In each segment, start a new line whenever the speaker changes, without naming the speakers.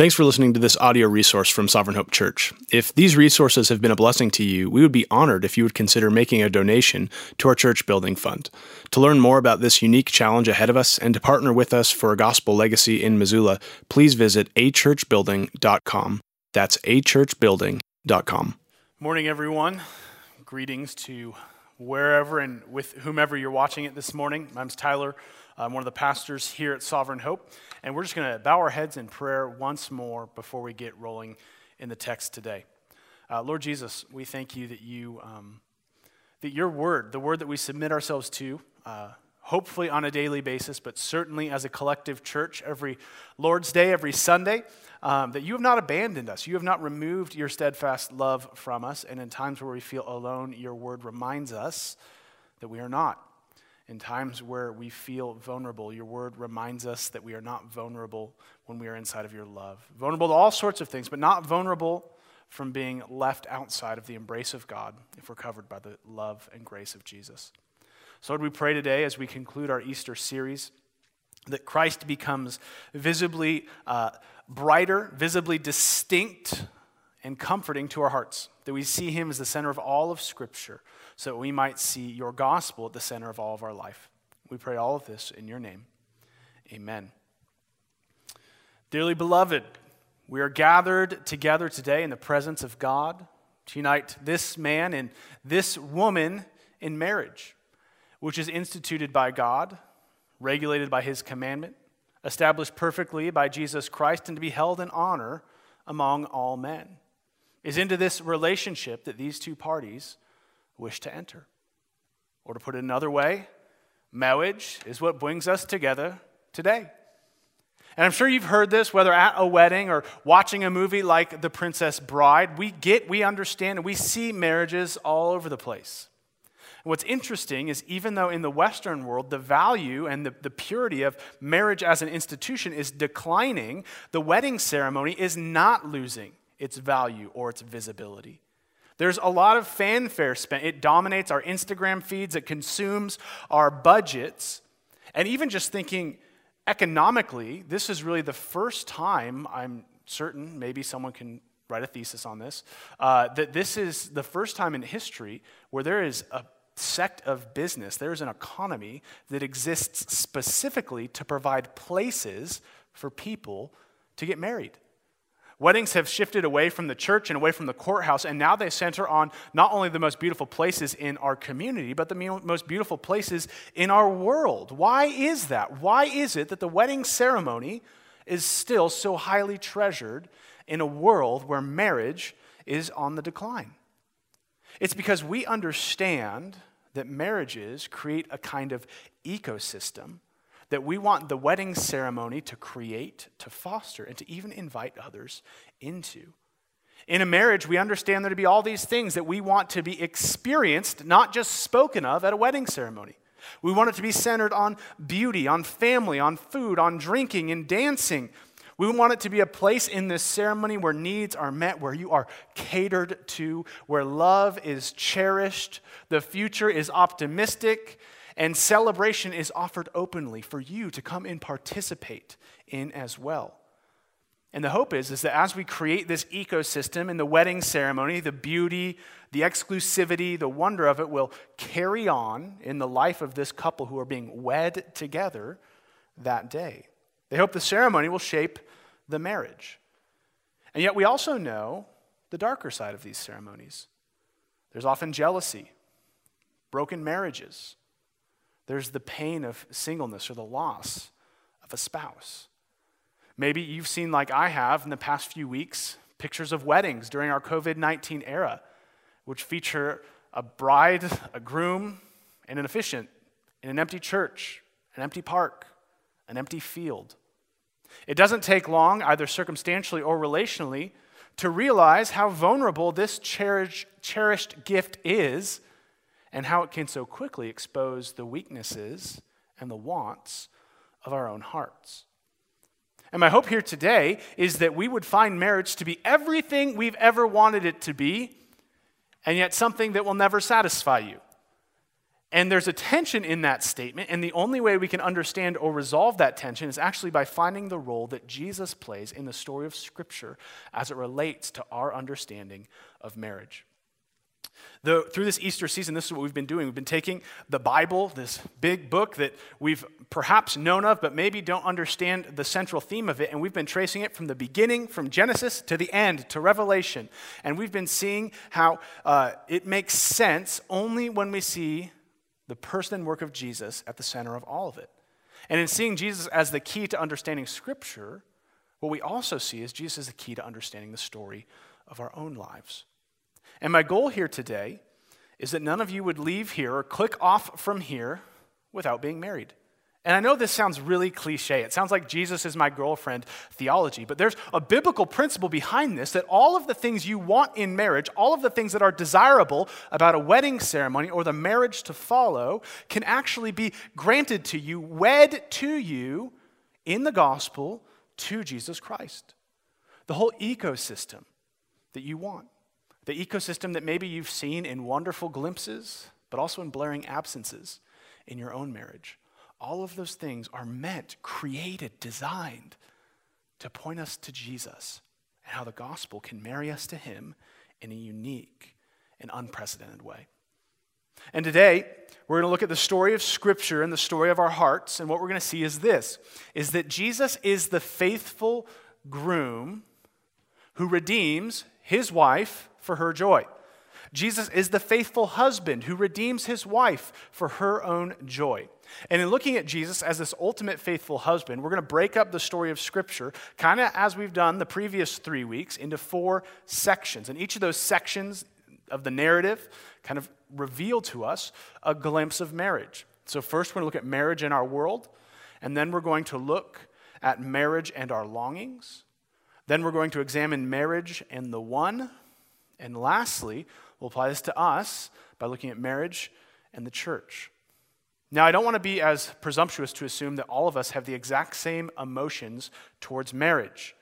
Thanks for listening to this audio resource from Sovereign Hope Church. If these resources have been a blessing to you, we would be honored if you would consider making a donation to our church building fund. To learn more about this unique challenge ahead of us and to partner with us for a gospel legacy in Missoula, please visit achurchbuilding.com. That's achurchbuilding.com.
Morning, everyone. Greetings to wherever and with whomever you're watching it this morning. My name's Tyler. I'm one of the pastors here at Sovereign Hope. And we're just going to bow our heads in prayer once more before we get rolling in the text today. Uh, Lord Jesus, we thank you that you, um, that your word, the word that we submit ourselves to, uh, hopefully on a daily basis, but certainly as a collective church every Lord's Day, every Sunday, um, that you have not abandoned us. You have not removed your steadfast love from us. And in times where we feel alone, your word reminds us that we are not. In times where we feel vulnerable, your word reminds us that we are not vulnerable when we are inside of your love. Vulnerable to all sorts of things, but not vulnerable from being left outside of the embrace of God if we're covered by the love and grace of Jesus. So, Lord, we pray today as we conclude our Easter series that Christ becomes visibly uh, brighter, visibly distinct, and comforting to our hearts, that we see him as the center of all of Scripture so that we might see your gospel at the center of all of our life. We pray all of this in your name. Amen. Dearly beloved, we are gathered together today in the presence of God to unite this man and this woman in marriage, which is instituted by God, regulated by his commandment, established perfectly by Jesus Christ, and to be held in honor among all men. Is into this relationship that these two parties wish to enter. Or to put it another way, marriage is what brings us together today. And I'm sure you've heard this, whether at a wedding or watching a movie like The Princess Bride. We get, we understand, and we see marriages all over the place. And what's interesting is even though in the Western world the value and the, the purity of marriage as an institution is declining, the wedding ceremony is not losing its value or its visibility. There's a lot of fanfare spent. It dominates our Instagram feeds, it consumes our budgets. And even just thinking economically, this is really the first time I'm certain, maybe someone can write a thesis on this, uh, that this is the first time in history where there is a sect of business, there's an economy that exists specifically to provide places for people to get married. Weddings have shifted away from the church and away from the courthouse, and now they center on not only the most beautiful places in our community, but the most beautiful places in our world. Why is that? Why is it that the wedding ceremony is still so highly treasured in a world where marriage is on the decline? It's because we understand that marriages create a kind of ecosystem that we want the wedding ceremony to create, to foster, and to even invite others into. In a marriage, we understand there to be all these things that we want to be experienced, not just spoken of at a wedding ceremony. We want it to be centered on beauty, on family, on food, on drinking and dancing. We want it to be a place in this ceremony where needs are met, where you are catered to, where love is cherished, the future is optimistic, and celebration is offered openly for you to come and participate in as well. And the hope is, is that as we create this ecosystem in the wedding ceremony, the beauty, the exclusivity, the wonder of it will carry on in the life of this couple who are being wed together that day. They hope the ceremony will shape the marriage. And yet we also know the darker side of these ceremonies. There's often jealousy, broken marriages, there's the pain of singleness or the loss of a spouse. Maybe you've seen, like I have in the past few weeks, pictures of weddings during our COVID 19 era, which feature a bride, a groom, and an officiant in an empty church, an empty park, an empty field. It doesn't take long, either circumstantially or relationally, to realize how vulnerable this cherished, cherished gift is and how it can so quickly expose the weaknesses and the wants of our own hearts. And my hope here today is that we would find marriage to be everything we've ever wanted it to be, and yet something that will never satisfy you. And there's a tension in that statement, and the only way we can understand or resolve that tension is actually by finding the role that Jesus plays in the story of Scripture as it relates to our understanding of marriage. The, through this Easter season, this is what we've been doing. We've been taking the Bible, this big book that we've perhaps known of, but maybe don't understand the central theme of it, and we've been tracing it from the beginning, from Genesis to the end, to Revelation. And we've been seeing how uh, it makes sense only when we see the person and work of Jesus at the center of all of it. And in seeing Jesus as the key to understanding Scripture, what we also see is Jesus is the key to understanding the story of our own lives. And my goal here today is that none of you would leave here or click off from here without being married. And I know this sounds really cliche. It sounds like Jesus is my girlfriend theology, but there's a biblical principle behind this that all of the things you want in marriage, all of the things that are desirable about a wedding ceremony or the marriage to follow, can actually be granted to you, wed to you in the gospel to Jesus Christ. The whole ecosystem that you want. The ecosystem that maybe you've seen in wonderful glimpses, but also in blaring absences in your own marriage. All of those things are meant, created, designed to point us to Jesus and how the gospel can marry us to him in a unique and unprecedented way. And today, we're going to look at the story of Scripture and the story of our hearts. And what we're going to see is this is that Jesus is the faithful groom who redeems his wife for her joy. Jesus is the faithful husband who redeems his wife for her own joy. And in looking at Jesus as this ultimate faithful husband, we're going to break up the story of Scripture, kind of as we've done the previous three weeks, into four sections. And each of those sections of the narrative kind of reveal to us a glimpse of marriage. So, first, we're going to look at marriage in our world, and then we're going to look at marriage and our longings. Then, we're going to examine marriage and the one. And lastly, we'll apply this to us by looking at marriage and the church. Now, I don't want to be as presumptuous to assume that all of us have the exact same emotions towards marriage.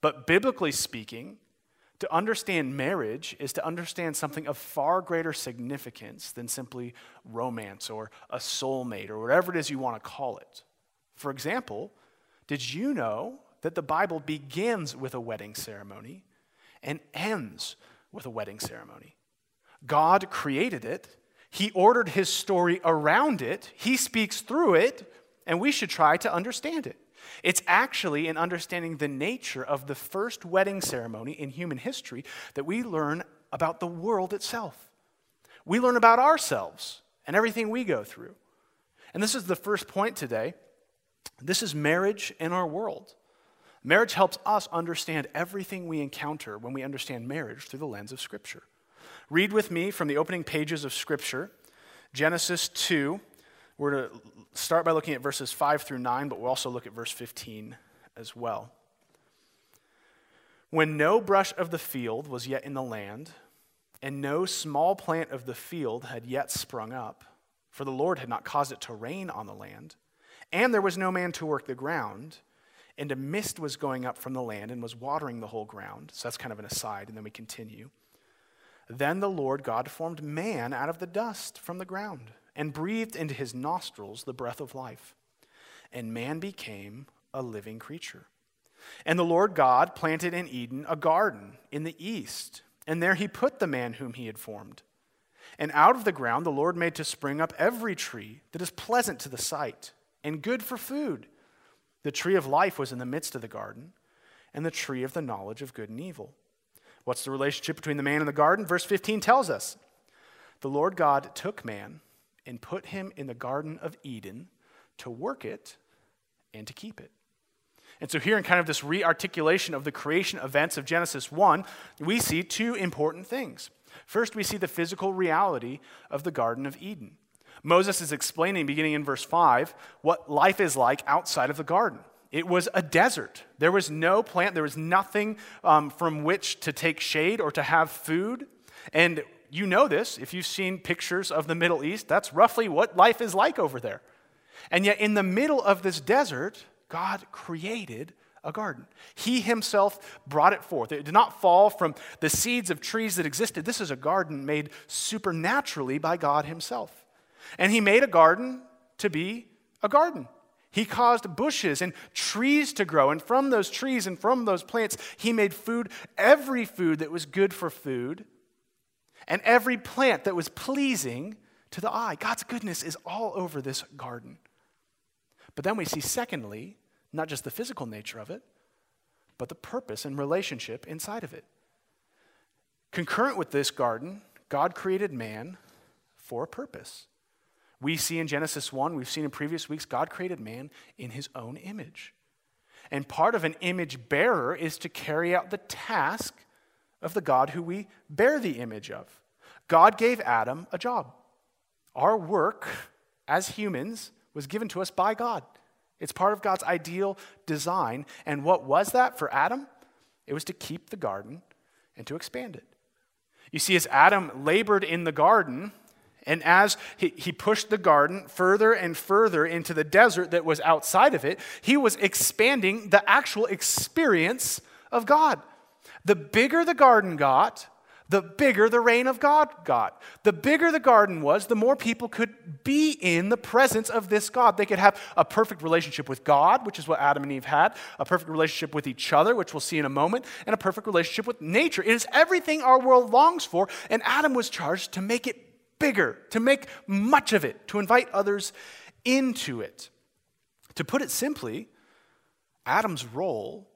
But biblically speaking, to understand marriage is to understand something of far greater significance than simply romance or a soulmate or whatever it is you want to call it. For example, did you know that the Bible begins with a wedding ceremony and ends with a wedding ceremony? God created it he ordered his story around it, he speaks through it, and we should try to understand it. It's actually in understanding the nature of the first wedding ceremony in human history that we learn about the world itself. We learn about ourselves and everything we go through. And this is the first point today. This is marriage in our world. Marriage helps us understand everything we encounter when we understand marriage through the lens of Scripture. Read with me from the opening pages of Scripture, Genesis 2. We're to start by looking at verses 5 through 9, but we'll also look at verse 15 as well. When no brush of the field was yet in the land, and no small plant of the field had yet sprung up, for the Lord had not caused it to rain on the land, and there was no man to work the ground, and a mist was going up from the land and was watering the whole ground. So that's kind of an aside, and then we continue. Then the Lord God formed man out of the dust from the ground and breathed into his nostrils the breath of life. And man became a living creature. And the Lord God planted in Eden a garden in the east, and there he put the man whom he had formed. And out of the ground the Lord made to spring up every tree that is pleasant to the sight and good for food. The tree of life was in the midst of the garden, and the tree of the knowledge of good and evil. What's the relationship between the man and the garden? Verse 15 tells us the Lord God took man and put him in the Garden of Eden to work it and to keep it. And so, here in kind of this rearticulation of the creation events of Genesis 1, we see two important things. First, we see the physical reality of the Garden of Eden. Moses is explaining, beginning in verse 5, what life is like outside of the garden. It was a desert. There was no plant, there was nothing um, from which to take shade or to have food. And you know this if you've seen pictures of the Middle East, that's roughly what life is like over there. And yet, in the middle of this desert, God created a garden. He himself brought it forth. It did not fall from the seeds of trees that existed. This is a garden made supernaturally by God himself. And he made a garden to be a garden. He caused bushes and trees to grow. And from those trees and from those plants, he made food, every food that was good for food, and every plant that was pleasing to the eye. God's goodness is all over this garden. But then we see, secondly, not just the physical nature of it, but the purpose and relationship inside of it. Concurrent with this garden, God created man for a purpose. We see in Genesis 1, we've seen in previous weeks, God created man in his own image. And part of an image bearer is to carry out the task of the God who we bear the image of. God gave Adam a job. Our work as humans was given to us by God. It's part of God's ideal design. And what was that for Adam? It was to keep the garden and to expand it. You see, as Adam labored in the garden, and as he, he pushed the garden further and further into the desert that was outside of it, he was expanding the actual experience of God. The bigger the garden got, the bigger the reign of God got. The bigger the garden was, the more people could be in the presence of this God. They could have a perfect relationship with God, which is what Adam and Eve had, a perfect relationship with each other, which we'll see in a moment, and a perfect relationship with nature. It is everything our world longs for, and Adam was charged to make it bigger, to make much of it, to invite others into it. To put it simply, Adam's role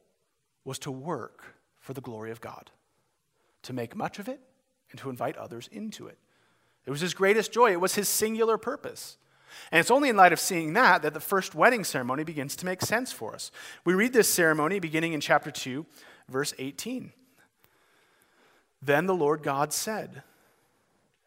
was to work for the glory of God to make much of it and to invite others into it. It was his greatest joy, it was his singular purpose. And it's only in light of seeing that that the first wedding ceremony begins to make sense for us. We read this ceremony beginning in chapter 2, verse 18. Then the Lord God said,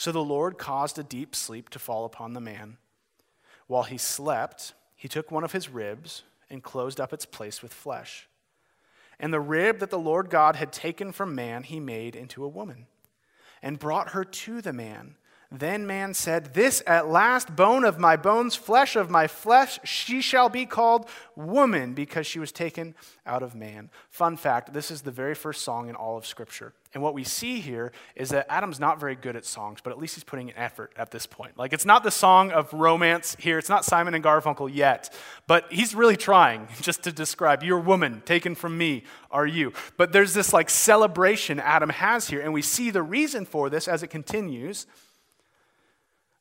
So the Lord caused a deep sleep to fall upon the man. While he slept, he took one of his ribs and closed up its place with flesh. And the rib that the Lord God had taken from man, he made into a woman and brought her to the man. Then man said, This at last bone of my bones, flesh of my flesh, she shall be called woman because she was taken out of man. Fun fact this is the very first song in all of Scripture. And what we see here is that Adam's not very good at songs, but at least he's putting an effort at this point. Like, it's not the song of romance here, it's not Simon and Garfunkel yet, but he's really trying just to describe, Your woman, taken from me, are you. But there's this like celebration Adam has here, and we see the reason for this as it continues.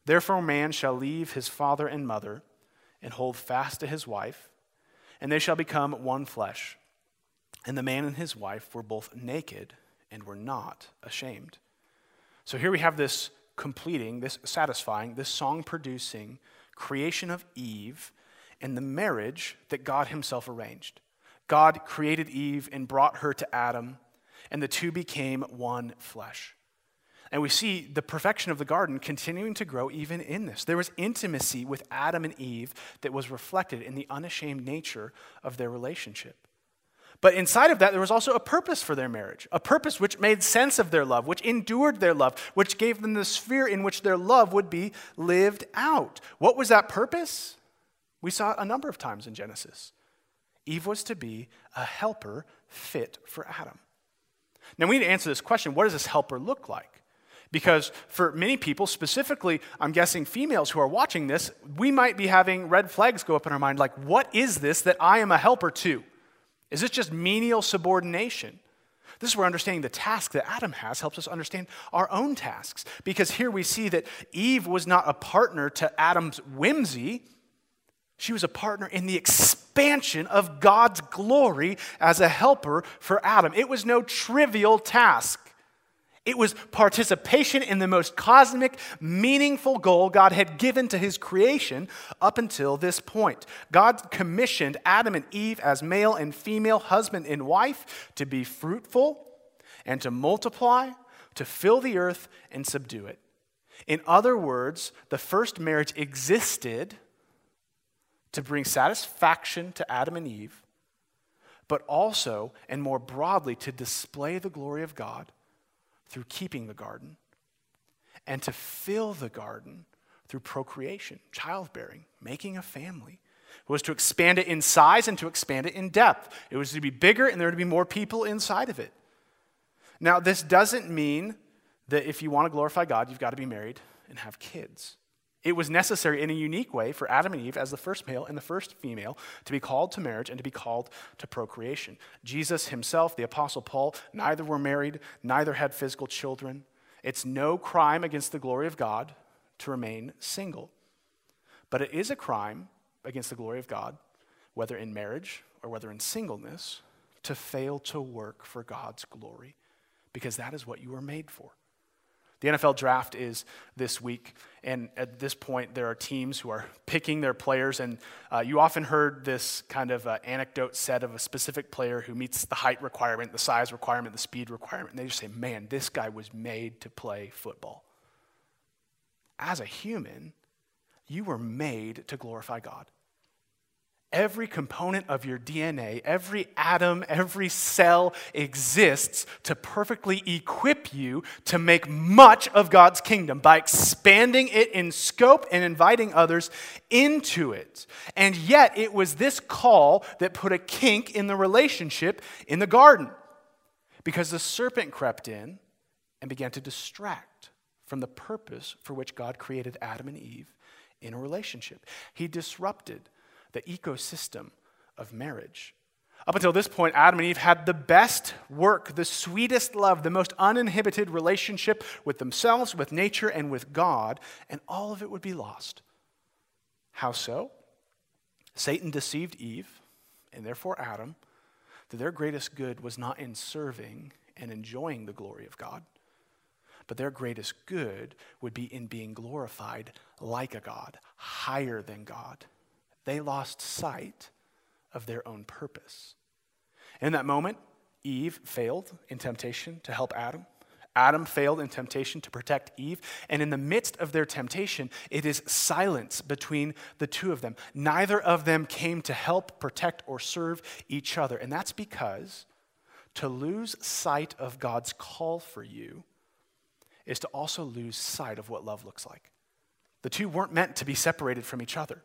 Therefore, man shall leave his father and mother and hold fast to his wife, and they shall become one flesh. And the man and his wife were both naked and were not ashamed. So here we have this completing, this satisfying, this song producing creation of Eve and the marriage that God himself arranged. God created Eve and brought her to Adam, and the two became one flesh. And we see the perfection of the garden continuing to grow even in this. There was intimacy with Adam and Eve that was reflected in the unashamed nature of their relationship. But inside of that, there was also a purpose for their marriage, a purpose which made sense of their love, which endured their love, which gave them the sphere in which their love would be lived out. What was that purpose? We saw a number of times in Genesis. Eve was to be a helper fit for Adam. Now, we need to answer this question what does this helper look like? Because for many people, specifically, I'm guessing females who are watching this, we might be having red flags go up in our mind like, what is this that I am a helper to? Is this just menial subordination? This is where understanding the task that Adam has helps us understand our own tasks. Because here we see that Eve was not a partner to Adam's whimsy, she was a partner in the expansion of God's glory as a helper for Adam. It was no trivial task. It was participation in the most cosmic, meaningful goal God had given to his creation up until this point. God commissioned Adam and Eve as male and female, husband and wife, to be fruitful and to multiply, to fill the earth and subdue it. In other words, the first marriage existed to bring satisfaction to Adam and Eve, but also, and more broadly, to display the glory of God through keeping the garden and to fill the garden through procreation, childbearing, making a family. It was to expand it in size and to expand it in depth. It was to be bigger and there would be more people inside of it. Now, this doesn't mean that if you want to glorify God, you've got to be married and have kids. It was necessary in a unique way for Adam and Eve, as the first male and the first female, to be called to marriage and to be called to procreation. Jesus himself, the Apostle Paul, neither were married, neither had physical children. It's no crime against the glory of God to remain single. But it is a crime against the glory of God, whether in marriage or whether in singleness, to fail to work for God's glory, because that is what you were made for. The NFL draft is this week, and at this point, there are teams who are picking their players. And uh, you often heard this kind of uh, anecdote said of a specific player who meets the height requirement, the size requirement, the speed requirement. And they just say, man, this guy was made to play football. As a human, you were made to glorify God. Every component of your DNA, every atom, every cell exists to perfectly equip you to make much of God's kingdom by expanding it in scope and inviting others into it. And yet, it was this call that put a kink in the relationship in the garden because the serpent crept in and began to distract from the purpose for which God created Adam and Eve in a relationship. He disrupted the ecosystem of marriage. Up until this point, Adam and Eve had the best work, the sweetest love, the most uninhibited relationship with themselves, with nature, and with God, and all of it would be lost. How so? Satan deceived Eve, and therefore Adam, that their greatest good was not in serving and enjoying the glory of God, but their greatest good would be in being glorified like a God, higher than God they lost sight of their own purpose. In that moment, Eve failed in temptation to help Adam. Adam failed in temptation to protect Eve. And in the midst of their temptation, it is silence between the two of them. Neither of them came to help, protect, or serve each other. And that's because to lose sight of God's call for you is to also lose sight of what love looks like. The two weren't meant to be separated from each other.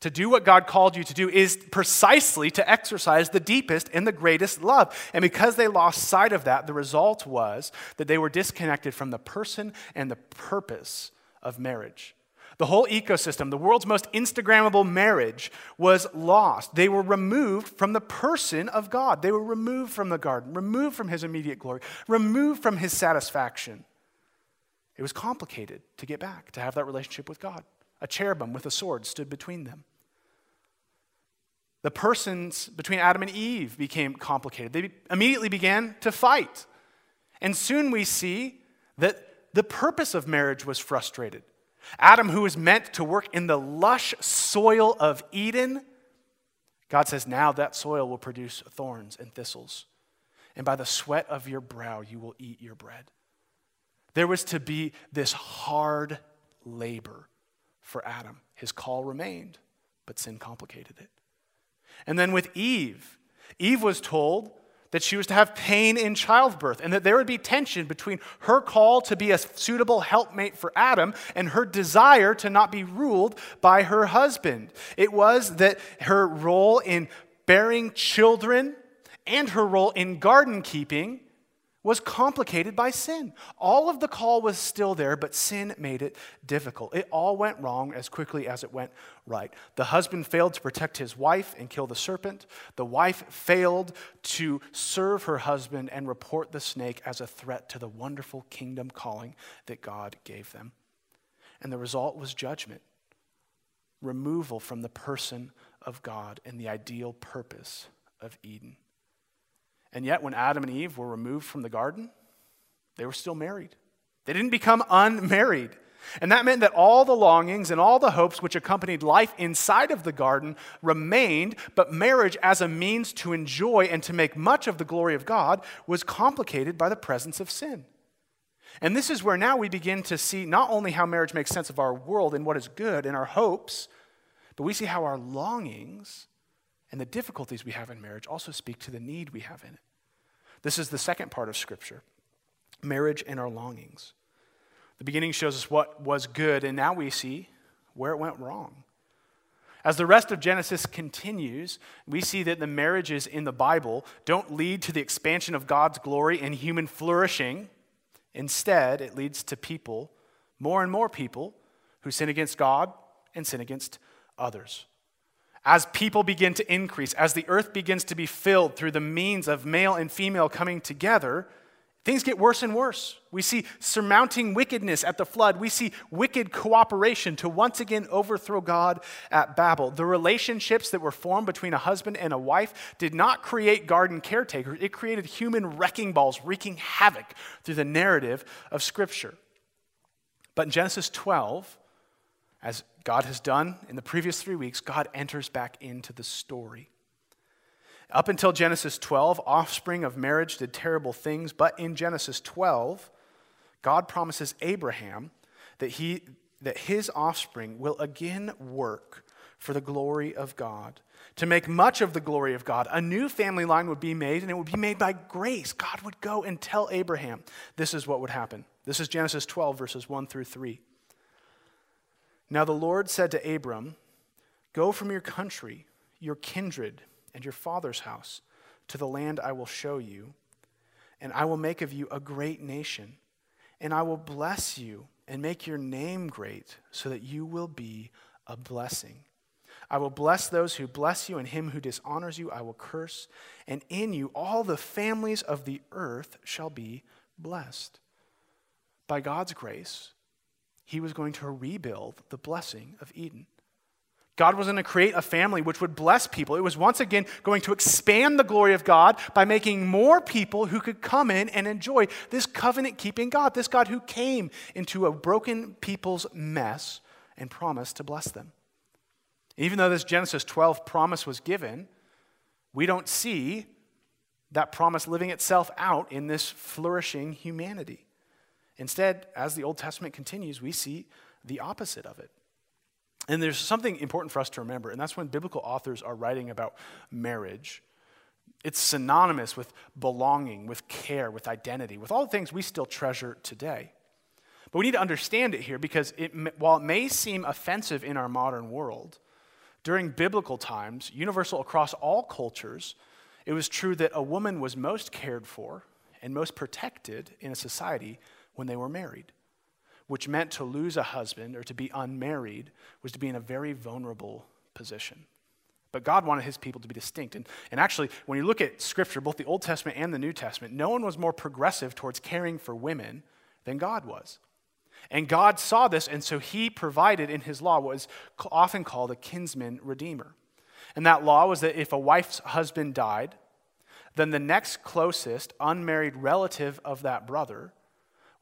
To do what God called you to do is precisely to exercise the deepest and the greatest love. And because they lost sight of that, the result was that they were disconnected from the person and the purpose of marriage. The whole ecosystem, the world's most Instagrammable marriage, was lost. They were removed from the person of God. They were removed from the garden, removed from his immediate glory, removed from his satisfaction. It was complicated to get back, to have that relationship with God. A cherubim with a sword stood between them. The persons between Adam and Eve became complicated. They immediately began to fight. And soon we see that the purpose of marriage was frustrated. Adam, who was meant to work in the lush soil of Eden, God says, now that soil will produce thorns and thistles. And by the sweat of your brow, you will eat your bread. There was to be this hard labor for Adam. His call remained, but sin complicated it. And then with Eve, Eve was told that she was to have pain in childbirth and that there would be tension between her call to be a suitable helpmate for Adam and her desire to not be ruled by her husband. It was that her role in bearing children and her role in garden keeping was complicated by sin. All of the call was still there, but sin made it difficult. It all went wrong as quickly as it went right. The husband failed to protect his wife and kill the serpent. The wife failed to serve her husband and report the snake as a threat to the wonderful kingdom calling that God gave them. And the result was judgment, removal from the person of God and the ideal purpose of Eden. And yet, when Adam and Eve were removed from the garden, they were still married. They didn't become unmarried. And that meant that all the longings and all the hopes which accompanied life inside of the garden remained, but marriage as a means to enjoy and to make much of the glory of God was complicated by the presence of sin. And this is where now we begin to see not only how marriage makes sense of our world and what is good and our hopes, But we see how our longings and the difficulties we have in marriage also speak to the need we have in it. This is the second part of Scripture marriage and our longings. The beginning shows us what was good, and now we see where it went wrong. As the rest of Genesis continues, we see that the marriages in the Bible don't lead to the expansion of God's glory and human flourishing. Instead, it leads to people, more and more people, who sin against God and sin against others. As people begin to increase, as the earth begins to be filled through the means of male and female coming together, Things get worse and worse. We see surmounting wickedness at the flood. We see wicked cooperation to once again overthrow God at Babel. The relationships that were formed between a husband and a wife did not create garden caretakers, it created human wrecking balls wreaking havoc through the narrative of Scripture. But in Genesis 12, as God has done in the previous three weeks, God enters back into the story. Up until Genesis 12, offspring of marriage did terrible things, but in Genesis 12, God promises Abraham that, he, that his offspring will again work for the glory of God. To make much of the glory of God, a new family line would be made, and it would be made by grace. God would go and tell Abraham this is what would happen. This is Genesis 12, verses 1 through 3. Now the Lord said to Abram, Go from your country, your kindred and your father's house to the land I will show you, and I will make of you a great nation, and I will bless you and make your name great, so that you will be a blessing. I will bless those who bless you, and him who dishonors you I will curse, and in you all the families of the earth shall be blessed. By God's grace, he was going to rebuild the blessing of Eden. God was going to create a family which would bless people. It was once again going to expand the glory of God by making more people who could come in and enjoy this covenant keeping God, this God who came into a broken people's mess and promised to bless them. Even though this Genesis 12 promise was given, we don't see that promise living itself out in this flourishing humanity. Instead, as the Old Testament continues, we see the opposite of it. And there's something important for us to remember, and that's when biblical authors are writing about marriage. It's synonymous with belonging, with care, with identity, with all the things we still treasure today. But we need to understand it here because it, while it may seem offensive in our modern world, during biblical times, universal across all cultures, it was true that a woman was most cared for and most protected in a society when they were married which meant to lose a husband or to be unmarried was to be in a very vulnerable position. But God wanted his people to be distinct. And, and actually, when you look at Scripture, both the Old Testament and the New Testament, no one was more progressive towards caring for women than God was. And God saw this, and so he provided in his law what is often called a kinsman redeemer. And that law was that if a wife's husband died, then the next closest unmarried relative of that brother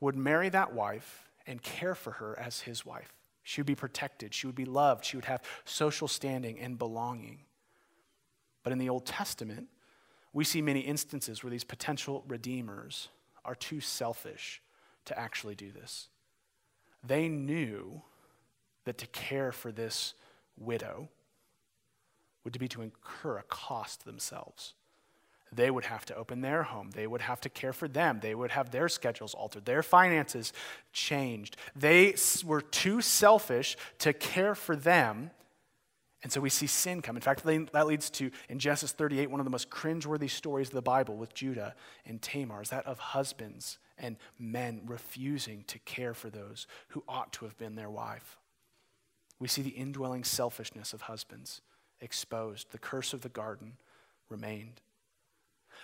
would marry that wife and care for her as his wife. She would be protected, she would be loved, she would have social standing and belonging. But in the Old Testament, we see many instances where these potential redeemers are too selfish to actually do this. They knew that to care for this widow would be to incur a cost themselves. They would have to open their home. They would have to care for them. They would have their schedules altered, their finances changed. They were too selfish to care for them. And so we see sin come. In fact, that leads to, in Genesis 38, one of the most cringeworthy stories of the Bible with Judah and Tamar is that of husbands and men refusing to care for those who ought to have been their wife. We see the indwelling selfishness of husbands exposed. The curse of the garden remained.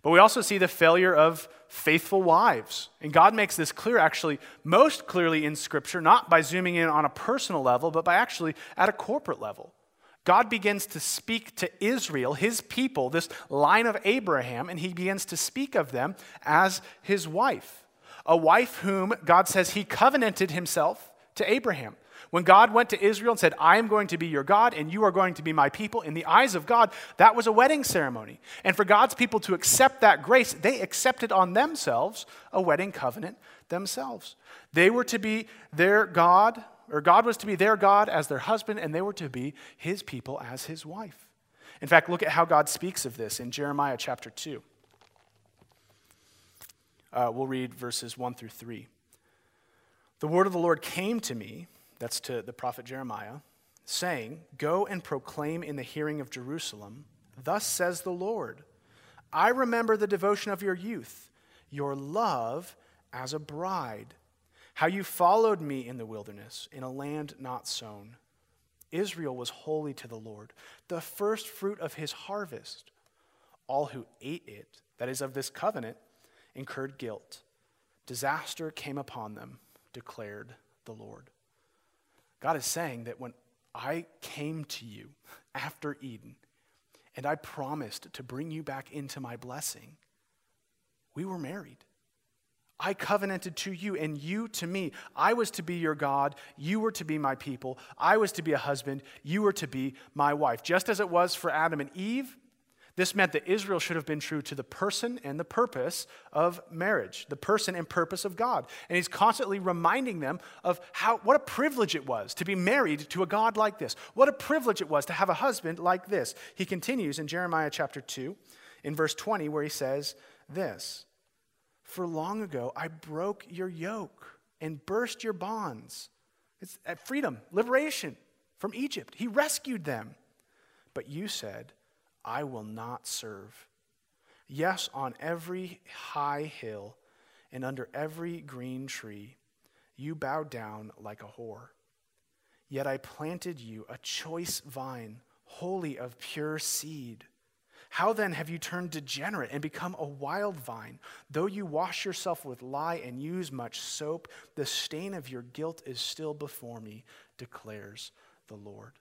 But we also see the failure of faithful wives. And God makes this clear, actually, most clearly in Scripture, not by zooming in on a personal level, but by actually at a corporate level. God begins to speak to Israel, his people, this line of Abraham, and he begins to speak of them as his wife. A wife whom God says he covenanted himself to Abraham. When God went to Israel and said, I am going to be your God and you are going to be my people, in the eyes of God, that was a wedding ceremony. And for God's people to accept that grace, they accepted on themselves a wedding covenant themselves. They were to be their God or God was to be their God as their husband, and they were to be his people as his wife. In fact, look at how God speaks of this in Jeremiah chapter 2. Uh, we'll read verses 1 through 3. The word of the Lord came to me, that's to the prophet Jeremiah, saying, Go and proclaim in the hearing of Jerusalem, Thus says the Lord, I remember the devotion of your youth, your love as a bride, how you followed me in the wilderness, in a land not sown. Israel was holy to the Lord, the first fruit of his harvest. All who ate it, that is, of this covenant, incurred guilt. Disaster came upon them, declared the Lord. God is saying that when I came to you after Eden and I promised to bring you back into my blessing, we were married. I covenanted to you and you to me. I was to be your God. You were to be my people. I was to be a husband. You were to be my wife. Just as it was for Adam and Eve, this meant that Israel should have been true to the person and the purpose of marriage, the person and purpose of God. And he's constantly reminding them of how, what a privilege it was to be married to a God like this. What a privilege it was to have a husband like this. He continues in Jeremiah chapter 2, in verse 20, where he says this For long ago I broke your yoke and burst your bonds. It's uh, freedom, liberation from Egypt. He rescued them. But you said, I will not serve. Yes, on every high hill and under every green tree, you bowed down like a whore. Yet I planted you a choice vine, wholly of pure seed. How then have you turned degenerate and become a wild vine? Though you wash yourself with lye and use much soap, the stain of your guilt is still before me, declares the Lord.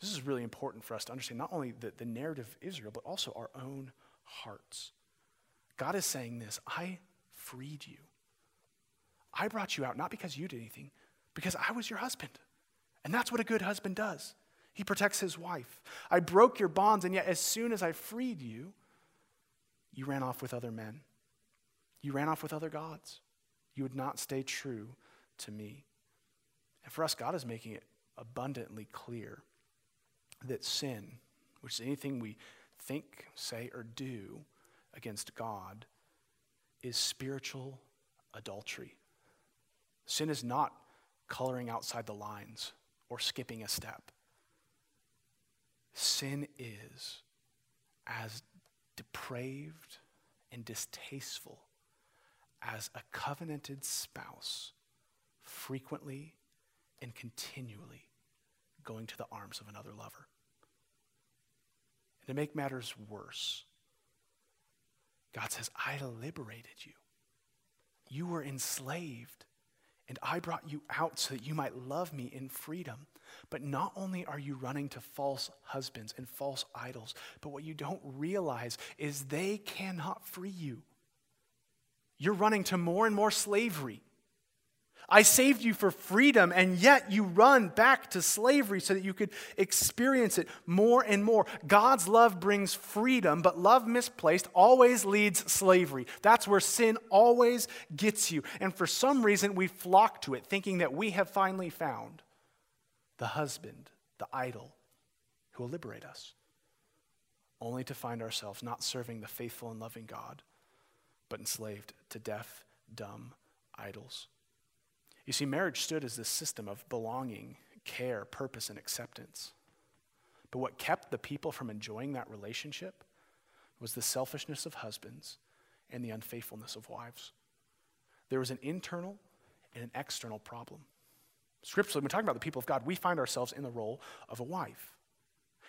This is really important for us to understand not only the, the narrative of Israel, but also our own hearts. God is saying this I freed you. I brought you out not because you did anything, because I was your husband. And that's what a good husband does. He protects his wife. I broke your bonds, and yet as soon as I freed you, you ran off with other men. You ran off with other gods. You would not stay true to me. And for us, God is making it abundantly clear that sin, which is anything we think, say, or do against God, is spiritual adultery. Sin is not coloring outside the lines or skipping a step. Sin is as depraved and distasteful as a covenanted spouse frequently and continually going to the arms of another lover. To make matters worse, God says, I liberated you. You were enslaved, and I brought you out so that you might love me in freedom. But not only are you running to false husbands and false idols, but what you don't realize is they cannot free you. You're running to more and more slavery. I saved you for freedom, and yet you run back to slavery so that you could experience it more and more. God's love brings freedom, but love misplaced always leads slavery. That's where sin always gets you. And for some reason, we flock to it, thinking that we have finally found the husband, the idol, who will liberate us, only to find ourselves not serving the faithful and loving God, but enslaved to deaf, dumb idols. You see, marriage stood as this system of belonging, care, purpose, and acceptance. But what kept the people from enjoying that relationship was the selfishness of husbands and the unfaithfulness of wives. There was an internal and an external problem. Scripturally, when talking about the people of God, we find ourselves in the role of a wife.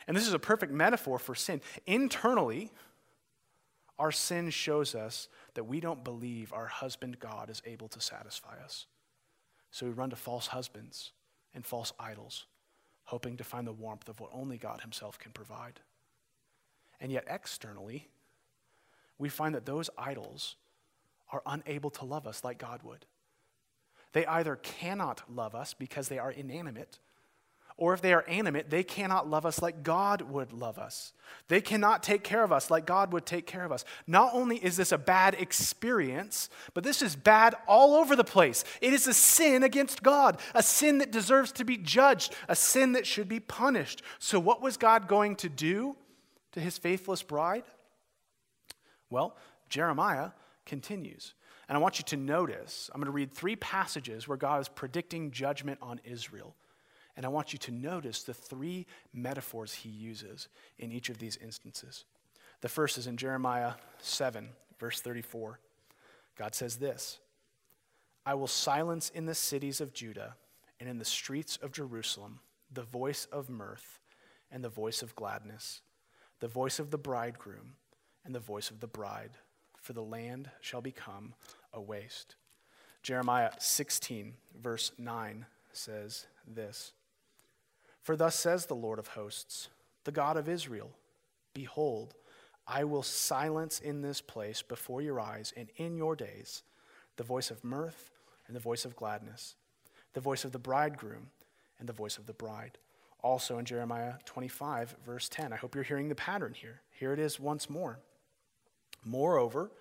And this is a perfect metaphor for sin. Internally, our sin shows us that we don't believe our husband God is able to satisfy us. So we run to false husbands and false idols, hoping to find the warmth of what only God Himself can provide. And yet, externally, we find that those idols are unable to love us like God would. They either cannot love us because they are inanimate, or if they are animate, they cannot love us like God would love us. They cannot take care of us like God would take care of us. Not only is this a bad experience, but this is bad all over the place. It is a sin against God, a sin that deserves to be judged, a sin that should be punished. So, what was God going to do to his faithless bride? Well, Jeremiah continues. And I want you to notice, I'm going to read three passages where God is predicting judgment on Israel. And I want you to notice the three metaphors he uses in each of these instances. The first is in Jeremiah 7, verse 34. God says this I will silence in the cities of Judah and in the streets of Jerusalem the voice of mirth and the voice of gladness, the voice of the bridegroom and the voice of the bride, for the land shall become a waste. Jeremiah 16, verse 9 says this for thus says the Lord of hosts, the God of Israel Behold, I will silence in this place before your eyes and in your days the voice of mirth and the voice of gladness, the voice of the bridegroom and the voice of the bride. Also in Jeremiah 25, verse 10. I hope you're hearing the pattern here. Here it is once more. Moreover,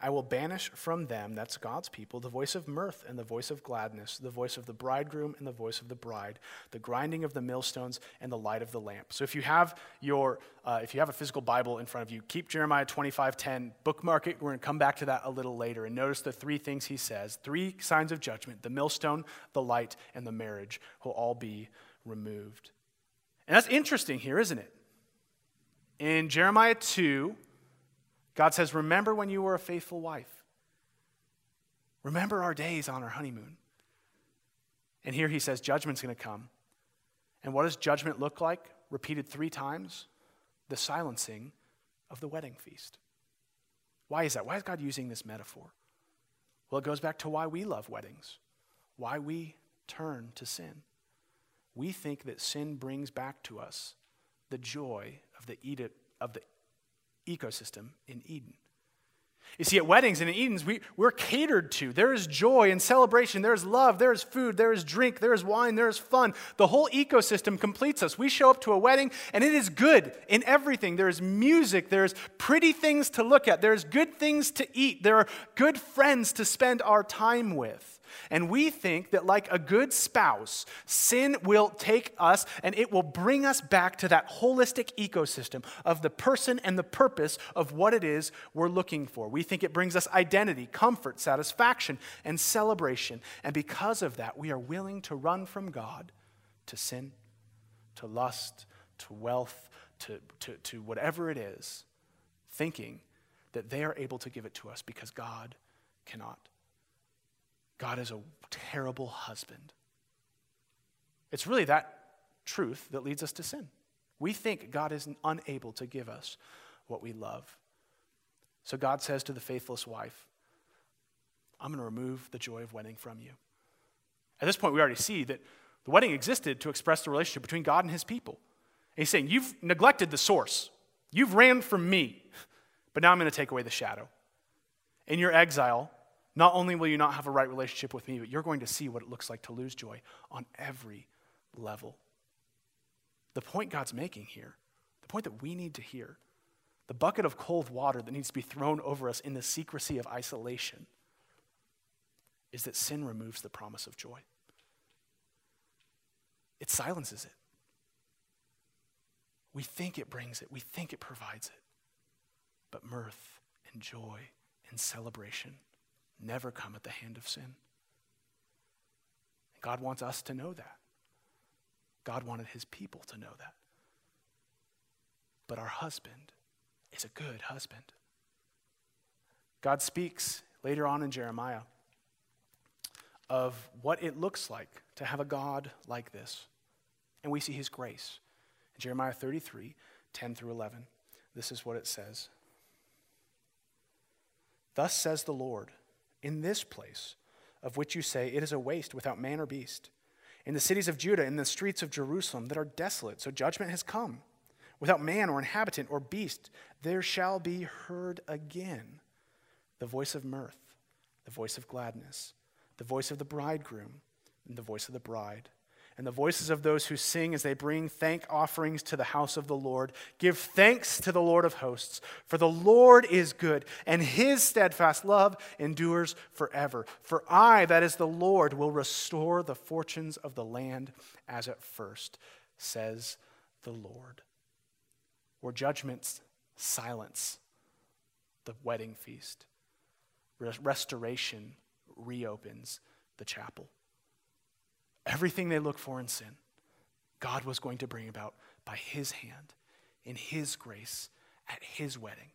I will banish from them, that's God's people, the voice of mirth and the voice of gladness, the voice of the bridegroom and the voice of the bride, the grinding of the millstones and the light of the lamp. So if you have your, uh, if you have a physical Bible in front of you, keep Jeremiah 25:10, bookmark it. We're going to come back to that a little later and notice the three things he says, three signs of judgment: the millstone, the light, and the marriage will all be removed. And that's interesting here, isn't it? In Jeremiah 2, God says, Remember when you were a faithful wife. Remember our days on our honeymoon. And here he says, Judgment's going to come. And what does judgment look like? Repeated three times the silencing of the wedding feast. Why is that? Why is God using this metaphor? Well, it goes back to why we love weddings, why we turn to sin. We think that sin brings back to us the joy of the, of the ecosystem in Eden. You see, at weddings and in Edens, we, we're catered to. There is joy and celebration. There is love. There is food. There is drink. There is wine. There is fun. The whole ecosystem completes us. We show up to a wedding, and it is good in everything. There is music. There's pretty things to look at. There's good things to eat. There are good friends to spend our time with. And we think that, like a good spouse, sin will take us and it will bring us back to that holistic ecosystem of the person and the purpose of what it is we're looking for. We think it brings us identity, comfort, satisfaction, and celebration. And because of that, we are willing to run from God to sin, to lust, to wealth, to, to, to whatever it is, thinking that they are able to give it to us because God cannot. God is a terrible husband. It's really that truth that leads us to sin. We think God is unable to give us what we love. So God says to the faithless wife, I'm going to remove the joy of wedding from you. At this point, we already see that the wedding existed to express the relationship between God and his people. And he's saying, You've neglected the source. You've ran from me, but now I'm going to take away the shadow. In your exile, not only will you not have a right relationship with me, but you're going to see what it looks like to lose joy on every level. The point God's making here, the point that we need to hear, the bucket of cold water that needs to be thrown over us in the secrecy of isolation, is that sin removes the promise of joy. It silences it. We think it brings it, we think it provides it. But mirth and joy and celebration never come at the hand of sin. God wants us to know that. God wanted his people to know that. But our husband is a good husband. God speaks later on in Jeremiah of what it looks like to have a God like this. And we see his grace. In Jeremiah 33 10 through 11, this is what it says Thus says the Lord in this place, of which you say, It is a waste without man or beast. In the cities of Judah, in the streets of Jerusalem that are desolate, so judgment has come. Without man or inhabitant or beast, there shall be heard again the voice of mirth, the voice of gladness, the voice of the bridegroom, and the voice of the bride. And the voices of those who sing as they bring thank offerings to the house of the Lord. Give thanks to the Lord of hosts, for the Lord is good, and his steadfast love endures forever. For I, that is the Lord, will restore the fortunes of the land as at first, says the Lord. Where judgments silence the wedding feast, restoration reopens the chapel. Everything they look for in sin, God was going to bring about by His hand, in His grace, at His wedding.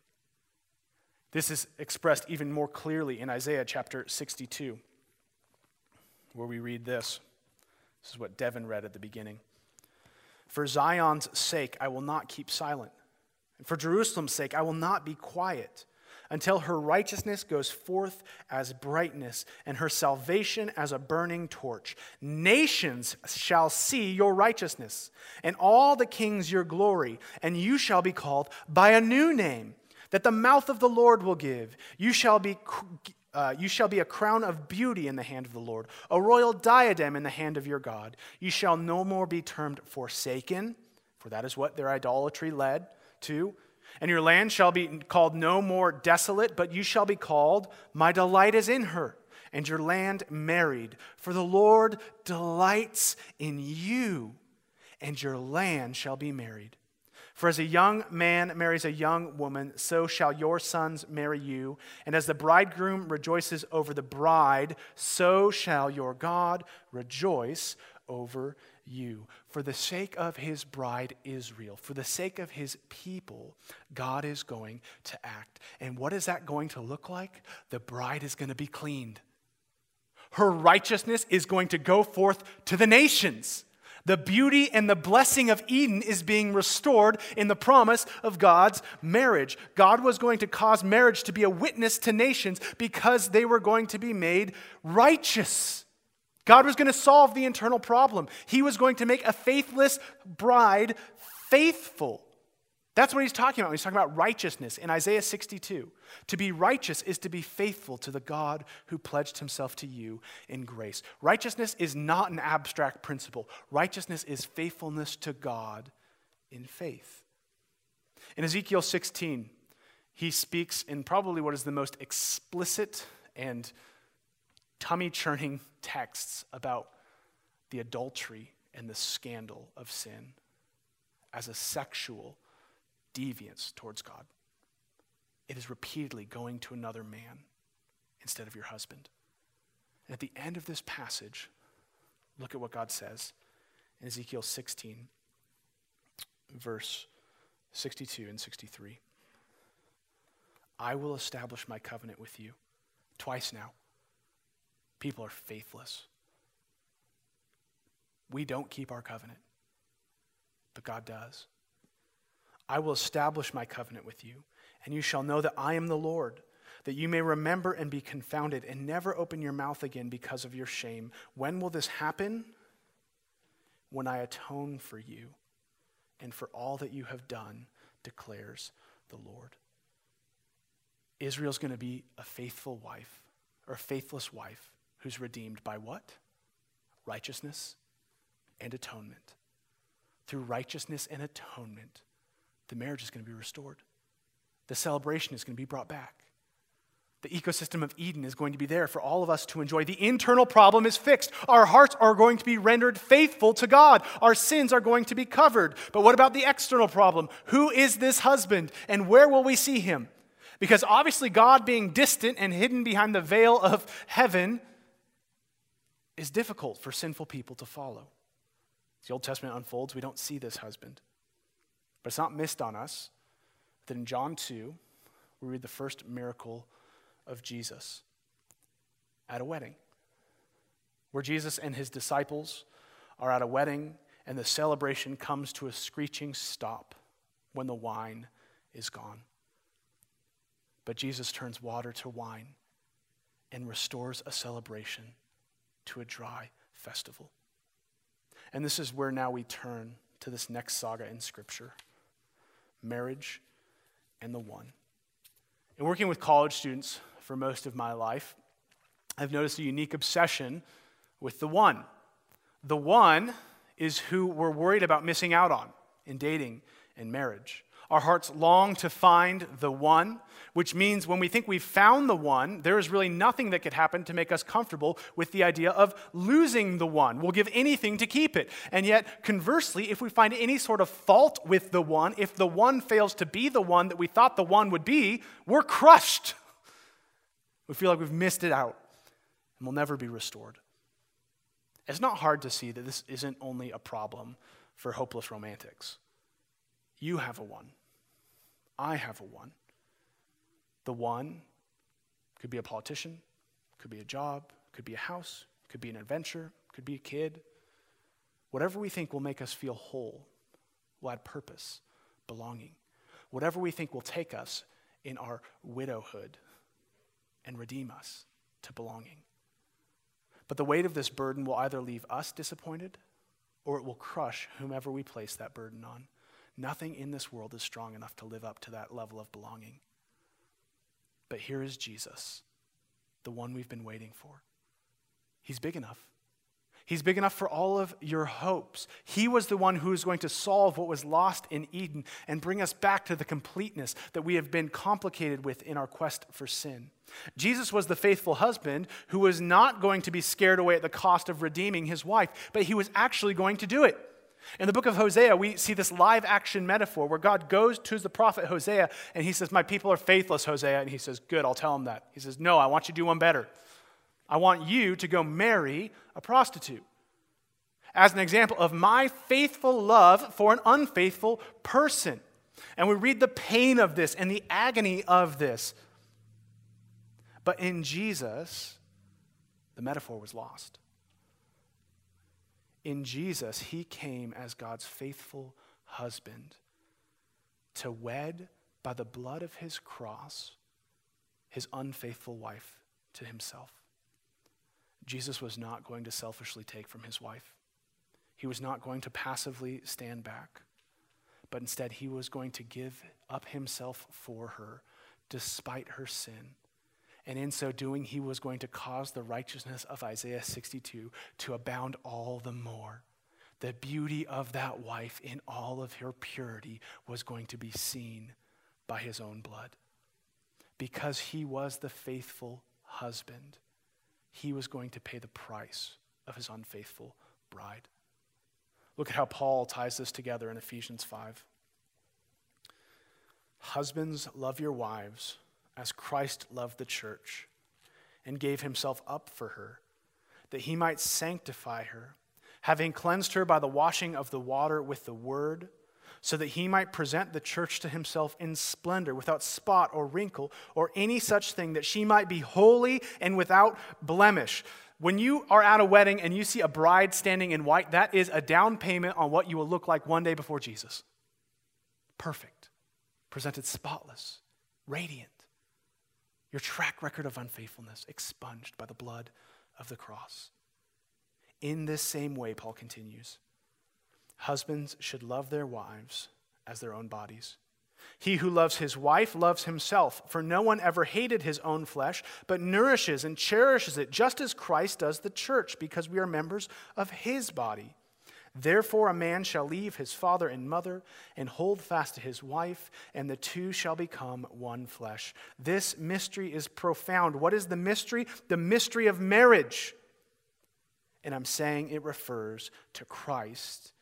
This is expressed even more clearly in Isaiah chapter 62, where we read this. This is what Devin read at the beginning. For Zion's sake, I will not keep silent. And for Jerusalem's sake, I will not be quiet until her righteousness goes forth as brightness and her salvation as a burning torch. Nations shall see your righteousness, and all the kings your glory, and you shall be called by a new name that the mouth of the Lord will give. You shall be. Uh, you shall be a crown of beauty in the hand of the Lord, a royal diadem in the hand of your God. You shall no more be termed forsaken, for that is what their idolatry led to and your land shall be called no more desolate, but you shall be called, My delight is in her, and your land married. For the Lord delights in you, and your land shall be married. For as a young man marries a young woman, so shall your sons marry you. And as the bridegroom rejoices over the bride, so shall your God rejoice over you. For the sake of his bride Israel, for the sake of his people, God is going to act. And what is that going to look like? The bride is going to be cleaned. Her righteousness is going to go forth to the nations. The beauty and the blessing of Eden is being restored in the promise of God's marriage. God was going to cause marriage to be a witness to nations because they were going to be made righteous. God was going to solve the internal problem. He was going to make a faithless bride faithful. That's what he's talking about. He's talking about righteousness in Isaiah 62. To be righteous is to be faithful to the God who pledged himself to you in grace. Righteousness is not an abstract principle, righteousness is faithfulness to God in faith. In Ezekiel 16, he speaks in probably what is the most explicit and tummy churning texts about the adultery and the scandal of sin as a sexual deviance towards God. It is repeatedly going to another man instead of your husband. And at the end of this passage, look at what God says in Ezekiel 16, verse 62 and 63. I will establish my covenant with you twice now people are faithless. We don't keep our covenant, but God does. I will establish my covenant with you, and you shall know that I am the Lord, that you may remember and be confounded, and never open your mouth again because of your shame. When will this happen? When I atone for you and for all that you have done, declares the Lord. Israel's going to be a faithful wife, or a faithless wife, who's redeemed by what? Righteousness and atonement. Through righteousness and atonement, the marriage is going to be restored. The celebration is going to be brought back. The ecosystem of Eden is going to be there for all of us to enjoy. The internal problem is fixed. Our hearts are going to be rendered faithful to God. Our sins are going to be covered. But what about the external problem? Who is this husband and where will we see him? Because obviously, God being distant and hidden behind the veil of heaven is difficult for sinful people to follow. As the Old Testament unfolds, we don't see this husband. But it's not missed on us that in John 2, we read the first miracle of Jesus at a wedding, where Jesus and his disciples are at a wedding, and the celebration comes to a screeching stop when the wine is gone. But Jesus turns water to wine and restores a celebration to a dry festival. And this is where now we turn to this next saga in Scripture marriage and the one. In working with college students for most of my life, I've noticed a unique obsession with the one. The one is who we're worried about missing out on in dating and marriage. Our hearts long to find the one, which means when we think we've found the one, there is really nothing that could happen to make us comfortable with the idea of losing the one. We'll give anything to keep it. And yet, conversely, if we find any sort of fault with the one, if the one fails to be the one that we thought the one would be, we're crushed. We feel like we've missed it out and we'll never be restored. It's not hard to see that this isn't only a problem for hopeless romantics. You have a one. I have a one. The one could be a politician, could be a job, could be a house, could be an adventure, could be a kid. Whatever we think will make us feel whole, will add purpose, belonging. Whatever we think will take us in our widowhood and redeem us to belonging. But the weight of this burden will either leave us disappointed or it will crush whomever we place that burden on. Nothing in this world is strong enough to live up to that level of belonging. But here is Jesus, the one we've been waiting for. He's big enough. He's big enough for all of your hopes. He was the one who is going to solve what was lost in Eden and bring us back to the completeness that we have been complicated with in our quest for sin. Jesus was the faithful husband who was not going to be scared away at the cost of redeeming his wife, but he was actually going to do it. In the book of Hosea, we see this live action metaphor where God goes to the prophet Hosea and he says, My people are faithless, Hosea. And he says, Good, I'll tell them that. He says, No, I want you to do one better. I want you to go marry a prostitute. As an example of my faithful love for an unfaithful person. And we read the pain of this and the agony of this. But in Jesus, the metaphor was lost. In Jesus, he came as God's faithful husband to wed by the blood of his cross his unfaithful wife to himself. Jesus was not going to selfishly take from his wife. He was not going to passively stand back, but instead he was going to give up himself for her despite her sin and in so doing, he was going to cause the righteousness of Isaiah 62 to abound all the more. The beauty of that wife in all of her purity was going to be seen by his own blood. Because he was the faithful husband, he was going to pay the price of his unfaithful bride. Look at how Paul ties this together in Ephesians 5. Husbands, love your wives as Christ loved the church and gave himself up for her, that he might sanctify her, having cleansed her by the washing of the water with the word, so that he might present the church to himself in splendor, without spot or wrinkle or any such thing, that she might be holy and without blemish. When you are at a wedding and you see a bride standing in white, that is a down payment on what you will look like one day before Jesus. Perfect, presented spotless, radiant your track record of unfaithfulness expunged by the blood of the cross. In this same way, Paul continues husbands should love their wives as their own bodies. He who loves his wife loves himself, for no one ever hated his own flesh, but nourishes and cherishes it, just as Christ does the church, because we are members of his body. Therefore, a man shall leave his father and mother and hold fast to his wife, and the two shall become one flesh. This mystery is profound. What is the mystery? The mystery of marriage. And I'm saying it refers to Christ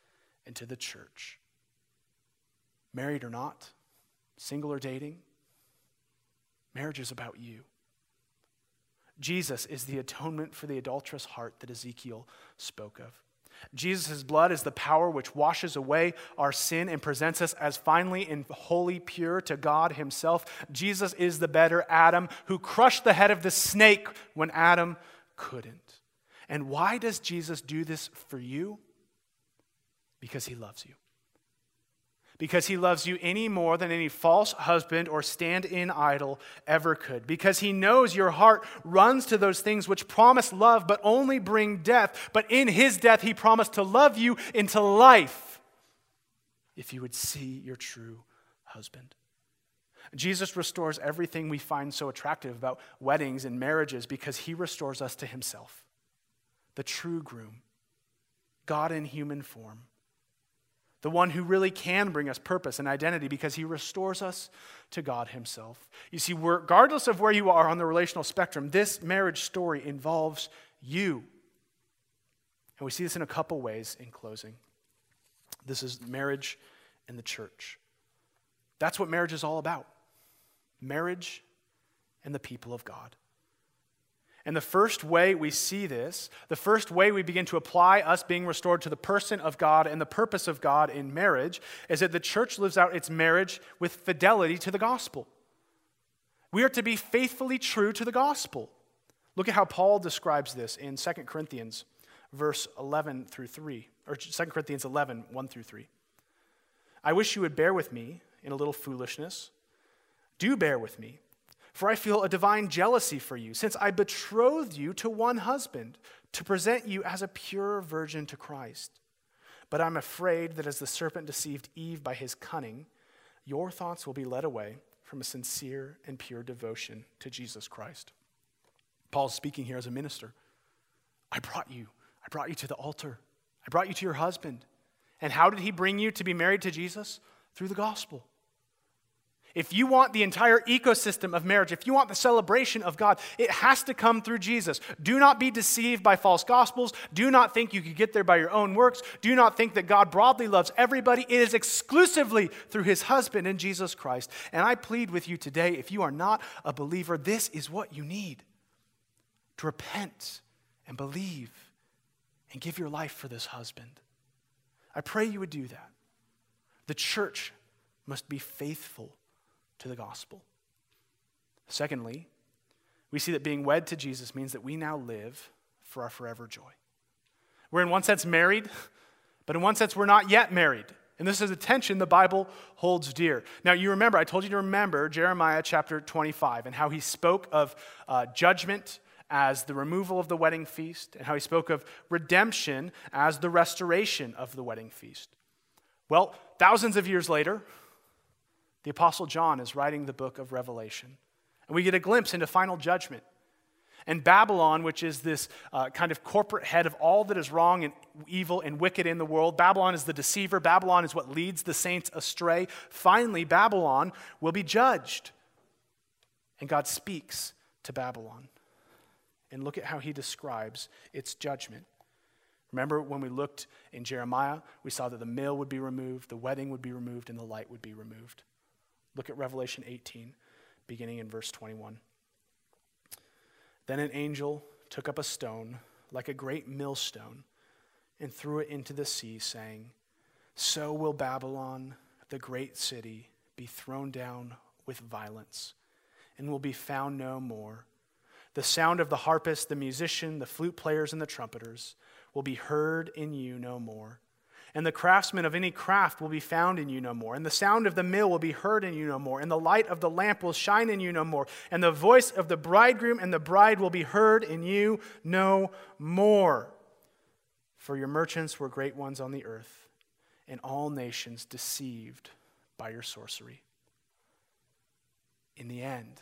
and to the church. Married or not, single or dating, marriage is about you. Jesus is the atonement for the adulterous heart that Ezekiel spoke of. Jesus' blood is the power which washes away our sin and presents us as finally and wholly pure to God Himself. Jesus is the better Adam who crushed the head of the snake when Adam couldn't. And why does Jesus do this for you? Because He loves you because he loves you any more than any false husband or stand in idol ever could. Because he knows your heart runs to those things which promise love but only bring death. But in his death, he promised to love you into life if you would see your true husband. Jesus restores everything we find so attractive about weddings and marriages because he restores us to himself, the true groom, God in human form, the one who really can bring us purpose and identity because he restores us to God himself. You see, regardless of where you are on the relational spectrum, this marriage story involves you. And we see this in a couple ways in closing. This is marriage and the church. That's what marriage is all about marriage and the people of God. And the first way we see this, the first way we begin to apply us being restored to the person of God and the purpose of God in marriage, is that the church lives out its marriage with fidelity to the gospel. We are to be faithfully true to the gospel. Look at how Paul describes this in 2 Corinthians, verse 11 through 3, or 2 Corinthians 11, 1 through 3. I wish you would bear with me in a little foolishness. Do bear with me for I feel a divine jealousy for you, since I betrothed you to one husband to present you as a pure virgin to Christ. But I'm afraid that as the serpent deceived Eve by his cunning, your thoughts will be led away from a sincere and pure devotion to Jesus Christ. Paul's speaking here as a minister. I brought you. I brought you to the altar. I brought you to your husband. And how did he bring you to be married to Jesus? Through the gospel. If you want the entire ecosystem of marriage, if you want the celebration of God, it has to come through Jesus. Do not be deceived by false gospels. Do not think you could get there by your own works. Do not think that God broadly loves everybody. It is exclusively through his husband in Jesus Christ. And I plead with you today if you are not a believer, this is what you need to repent and believe and give your life for this husband. I pray you would do that. The church must be faithful to the gospel. Secondly, we see that being wed to Jesus means that we now live for our forever joy. We're in one sense married, but in one sense we're not yet married. And this is a tension the Bible holds dear. Now, you remember, I told you to remember Jeremiah chapter 25 and how he spoke of uh, judgment as the removal of the wedding feast, and how he spoke of redemption as the restoration of the wedding feast. Well, thousands of years later, the Apostle John is writing the book of Revelation. And we get a glimpse into final judgment. And Babylon, which is this uh, kind of corporate head of all that is wrong and evil and wicked in the world, Babylon is the deceiver. Babylon is what leads the saints astray. Finally, Babylon will be judged. And God speaks to Babylon. And look at how he describes its judgment. Remember when we looked in Jeremiah, we saw that the mill would be removed, the wedding would be removed, and the light would be removed. Look at Revelation 18, beginning in verse 21. Then an angel took up a stone, like a great millstone, and threw it into the sea, saying, So will Babylon, the great city, be thrown down with violence, and will be found no more. The sound of the harpist, the musician, the flute players, and the trumpeters will be heard in you no more and the craftsman of any craft will be found in you no more. And the sound of the mill will be heard in you no more. And the light of the lamp will shine in you no more. And the voice of the bridegroom and the bride will be heard in you no more. For your merchants were great ones on the earth, and all nations deceived by your sorcery. In the end,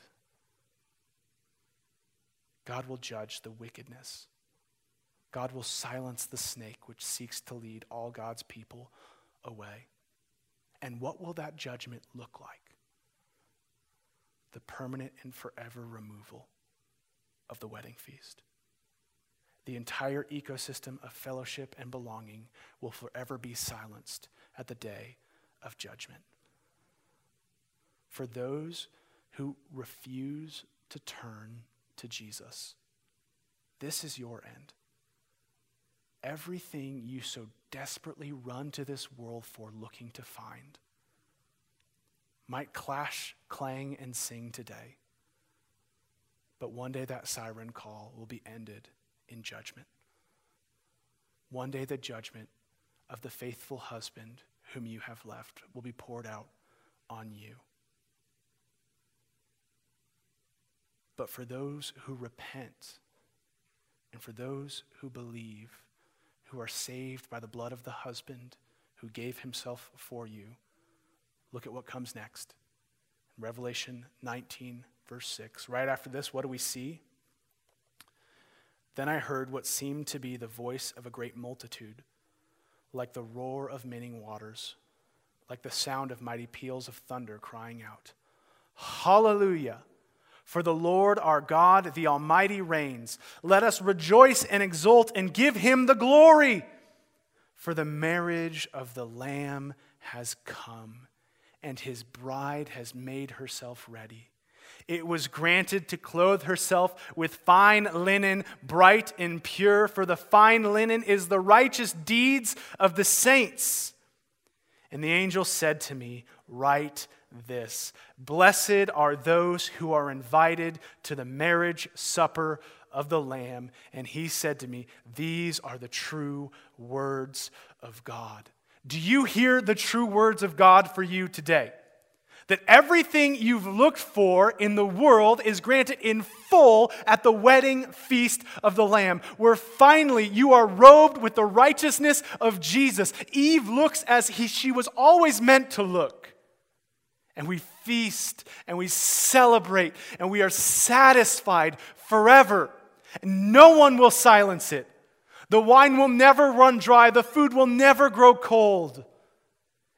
God will judge the wickedness God will silence the snake which seeks to lead all God's people away. And what will that judgment look like? The permanent and forever removal of the wedding feast. The entire ecosystem of fellowship and belonging will forever be silenced at the day of judgment. For those who refuse to turn to Jesus, this is your end everything you so desperately run to this world for looking to find might clash, clang, and sing today. But one day that siren call will be ended in judgment. One day the judgment of the faithful husband whom you have left will be poured out on you. But for those who repent and for those who believe, who are saved by the blood of the husband who gave himself for you. Look at what comes next. Revelation 19, verse 6. Right after this, what do we see? Then I heard what seemed to be the voice of a great multitude, like the roar of many waters, like the sound of mighty peals of thunder crying out. Hallelujah! For the Lord our God, the Almighty, reigns. Let us rejoice and exult and give him the glory. For the marriage of the Lamb has come, and his bride has made herself ready. It was granted to clothe herself with fine linen, bright and pure, for the fine linen is the righteous deeds of the saints. And the angel said to me, Write this Blessed are those who are invited to the marriage supper of the Lamb. And he said to me, These are the true words of God. Do you hear the true words of God for you today? That everything you've looked for in the world is granted in full at the wedding feast of the Lamb, where finally you are robed with the righteousness of Jesus. Eve looks as he, she was always meant to look. And we feast and we celebrate and we are satisfied forever. And no one will silence it. The wine will never run dry, the food will never grow cold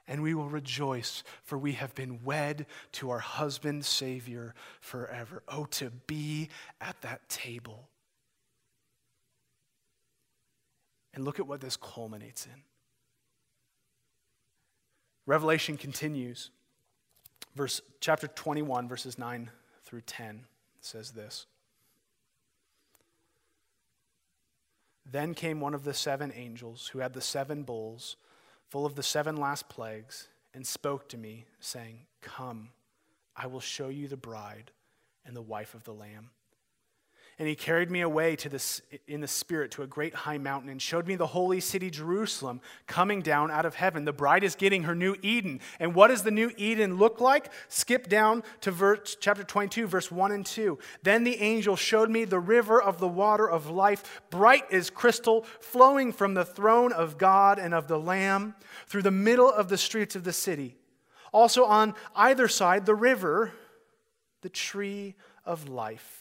and we will rejoice, for we have been wed to our husband, Savior, forever. Oh, to be at that table. And look at what this culminates in. Revelation continues. Verse chapter 21 verses 9 through 10 says this. Then came one of the seven angels who had the seven bowls full of the seven last plagues, and spoke to me, saying, Come, I will show you the bride and the wife of the Lamb. And he carried me away to this, in the Spirit to a great high mountain and showed me the holy city Jerusalem coming down out of heaven. The bride is getting her new Eden. And what does the new Eden look like? Skip down to verse, chapter 22, verse 1 and 2. Then the angel showed me the river of the water of life, bright as crystal, flowing from the throne of God and of the Lamb through the middle of the streets of the city. Also on either side, the river, the tree of life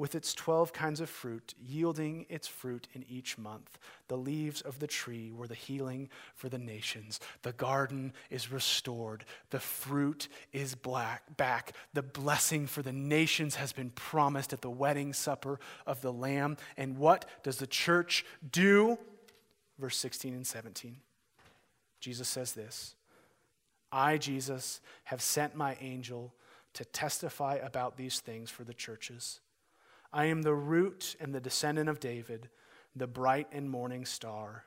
with its 12 kinds of fruit, yielding its fruit in each month. The leaves of the tree were the healing for the nations. The garden is restored. The fruit is black, back. The blessing for the nations has been promised at the wedding supper of the Lamb. And what does the church do? Verse 16 and 17. Jesus says this I, Jesus, have sent my angel to testify about these things for the churches. I am the root and the descendant of David, the bright and morning star.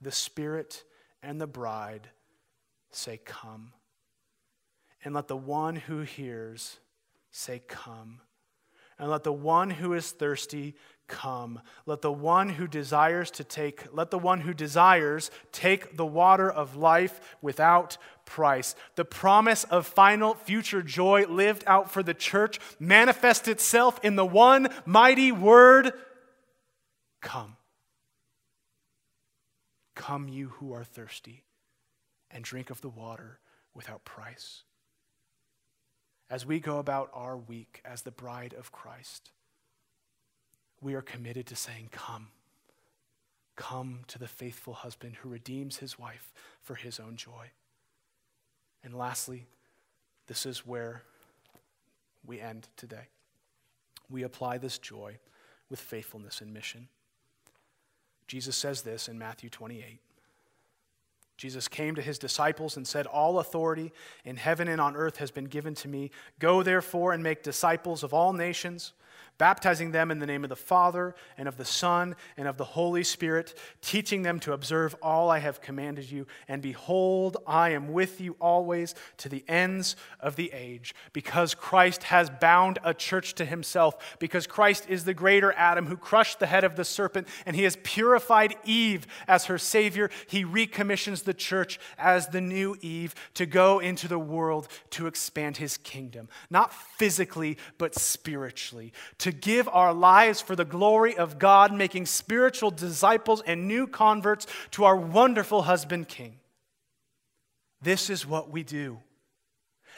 The Spirit and the bride say, Come. And let the one who hears say, Come. And let the one who is thirsty come. Let the one who desires to take, let the one who desires take the water of life without price. The promise of final future joy lived out for the church manifests itself in the one mighty word come. Come, you who are thirsty, and drink of the water without price. As we go about our week as the bride of Christ, we are committed to saying, Come. Come to the faithful husband who redeems his wife for his own joy. And lastly, this is where we end today. We apply this joy with faithfulness in mission. Jesus says this in Matthew 28. Jesus came to his disciples and said, All authority in heaven and on earth has been given to me. Go therefore and make disciples of all nations baptizing them in the name of the Father and of the Son and of the Holy Spirit, teaching them to observe all I have commanded you. And behold, I am with you always to the ends of the age, because Christ has bound a church to himself, because Christ is the greater Adam who crushed the head of the serpent, and he has purified Eve as her Savior. He recommissions the church as the new Eve to go into the world to expand his kingdom, not physically, but spiritually, to to give our lives for the glory of God, making spiritual disciples and new converts to our wonderful husband king. This is what we do.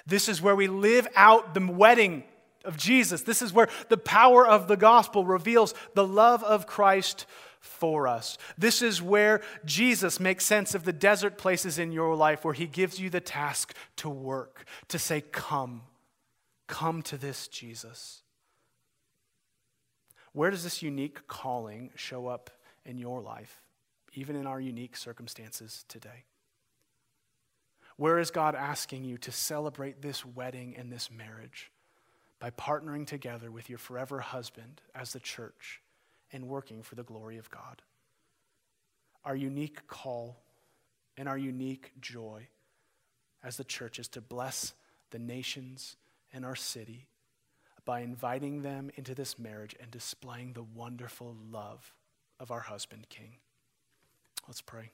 This is where we live out the wedding of Jesus. This is where the power of the gospel reveals the love of Christ for us. This is where Jesus makes sense of the desert places in your life where he gives you the task to work, to say, Come, come to this Jesus. Where does this unique calling show up in your life, even in our unique circumstances today? Where is God asking you to celebrate this wedding and this marriage by partnering together with your forever husband as the church? and working for the glory of God. Our unique call and our unique joy as the church is to bless the nations and our city by inviting them into this marriage and displaying the wonderful love of our husband, King. Let's pray.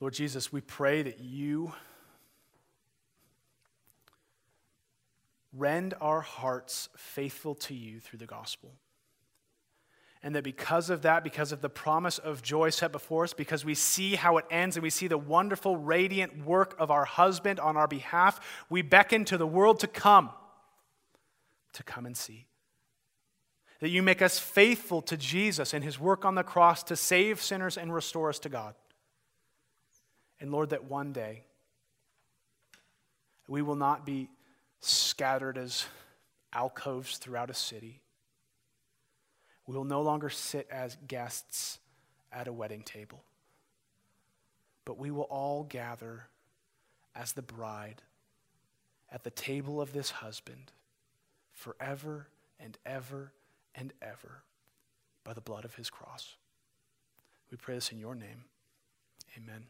Lord Jesus, we pray that you rend our hearts faithful to you through the gospel. And that because of that, because of the promise of joy set before us, because we see how it ends and we see the wonderful, radiant work of our husband on our behalf, we beckon to the world to come, to come and see. That you make us faithful to Jesus and his work on the cross to save sinners and restore us to God. And Lord, that one day we will not be scattered as alcoves throughout a city. We will no longer sit as guests at a wedding table, but we will all gather as the bride at the table of this husband forever and ever and ever by the blood of his cross. We pray this in your name. Amen.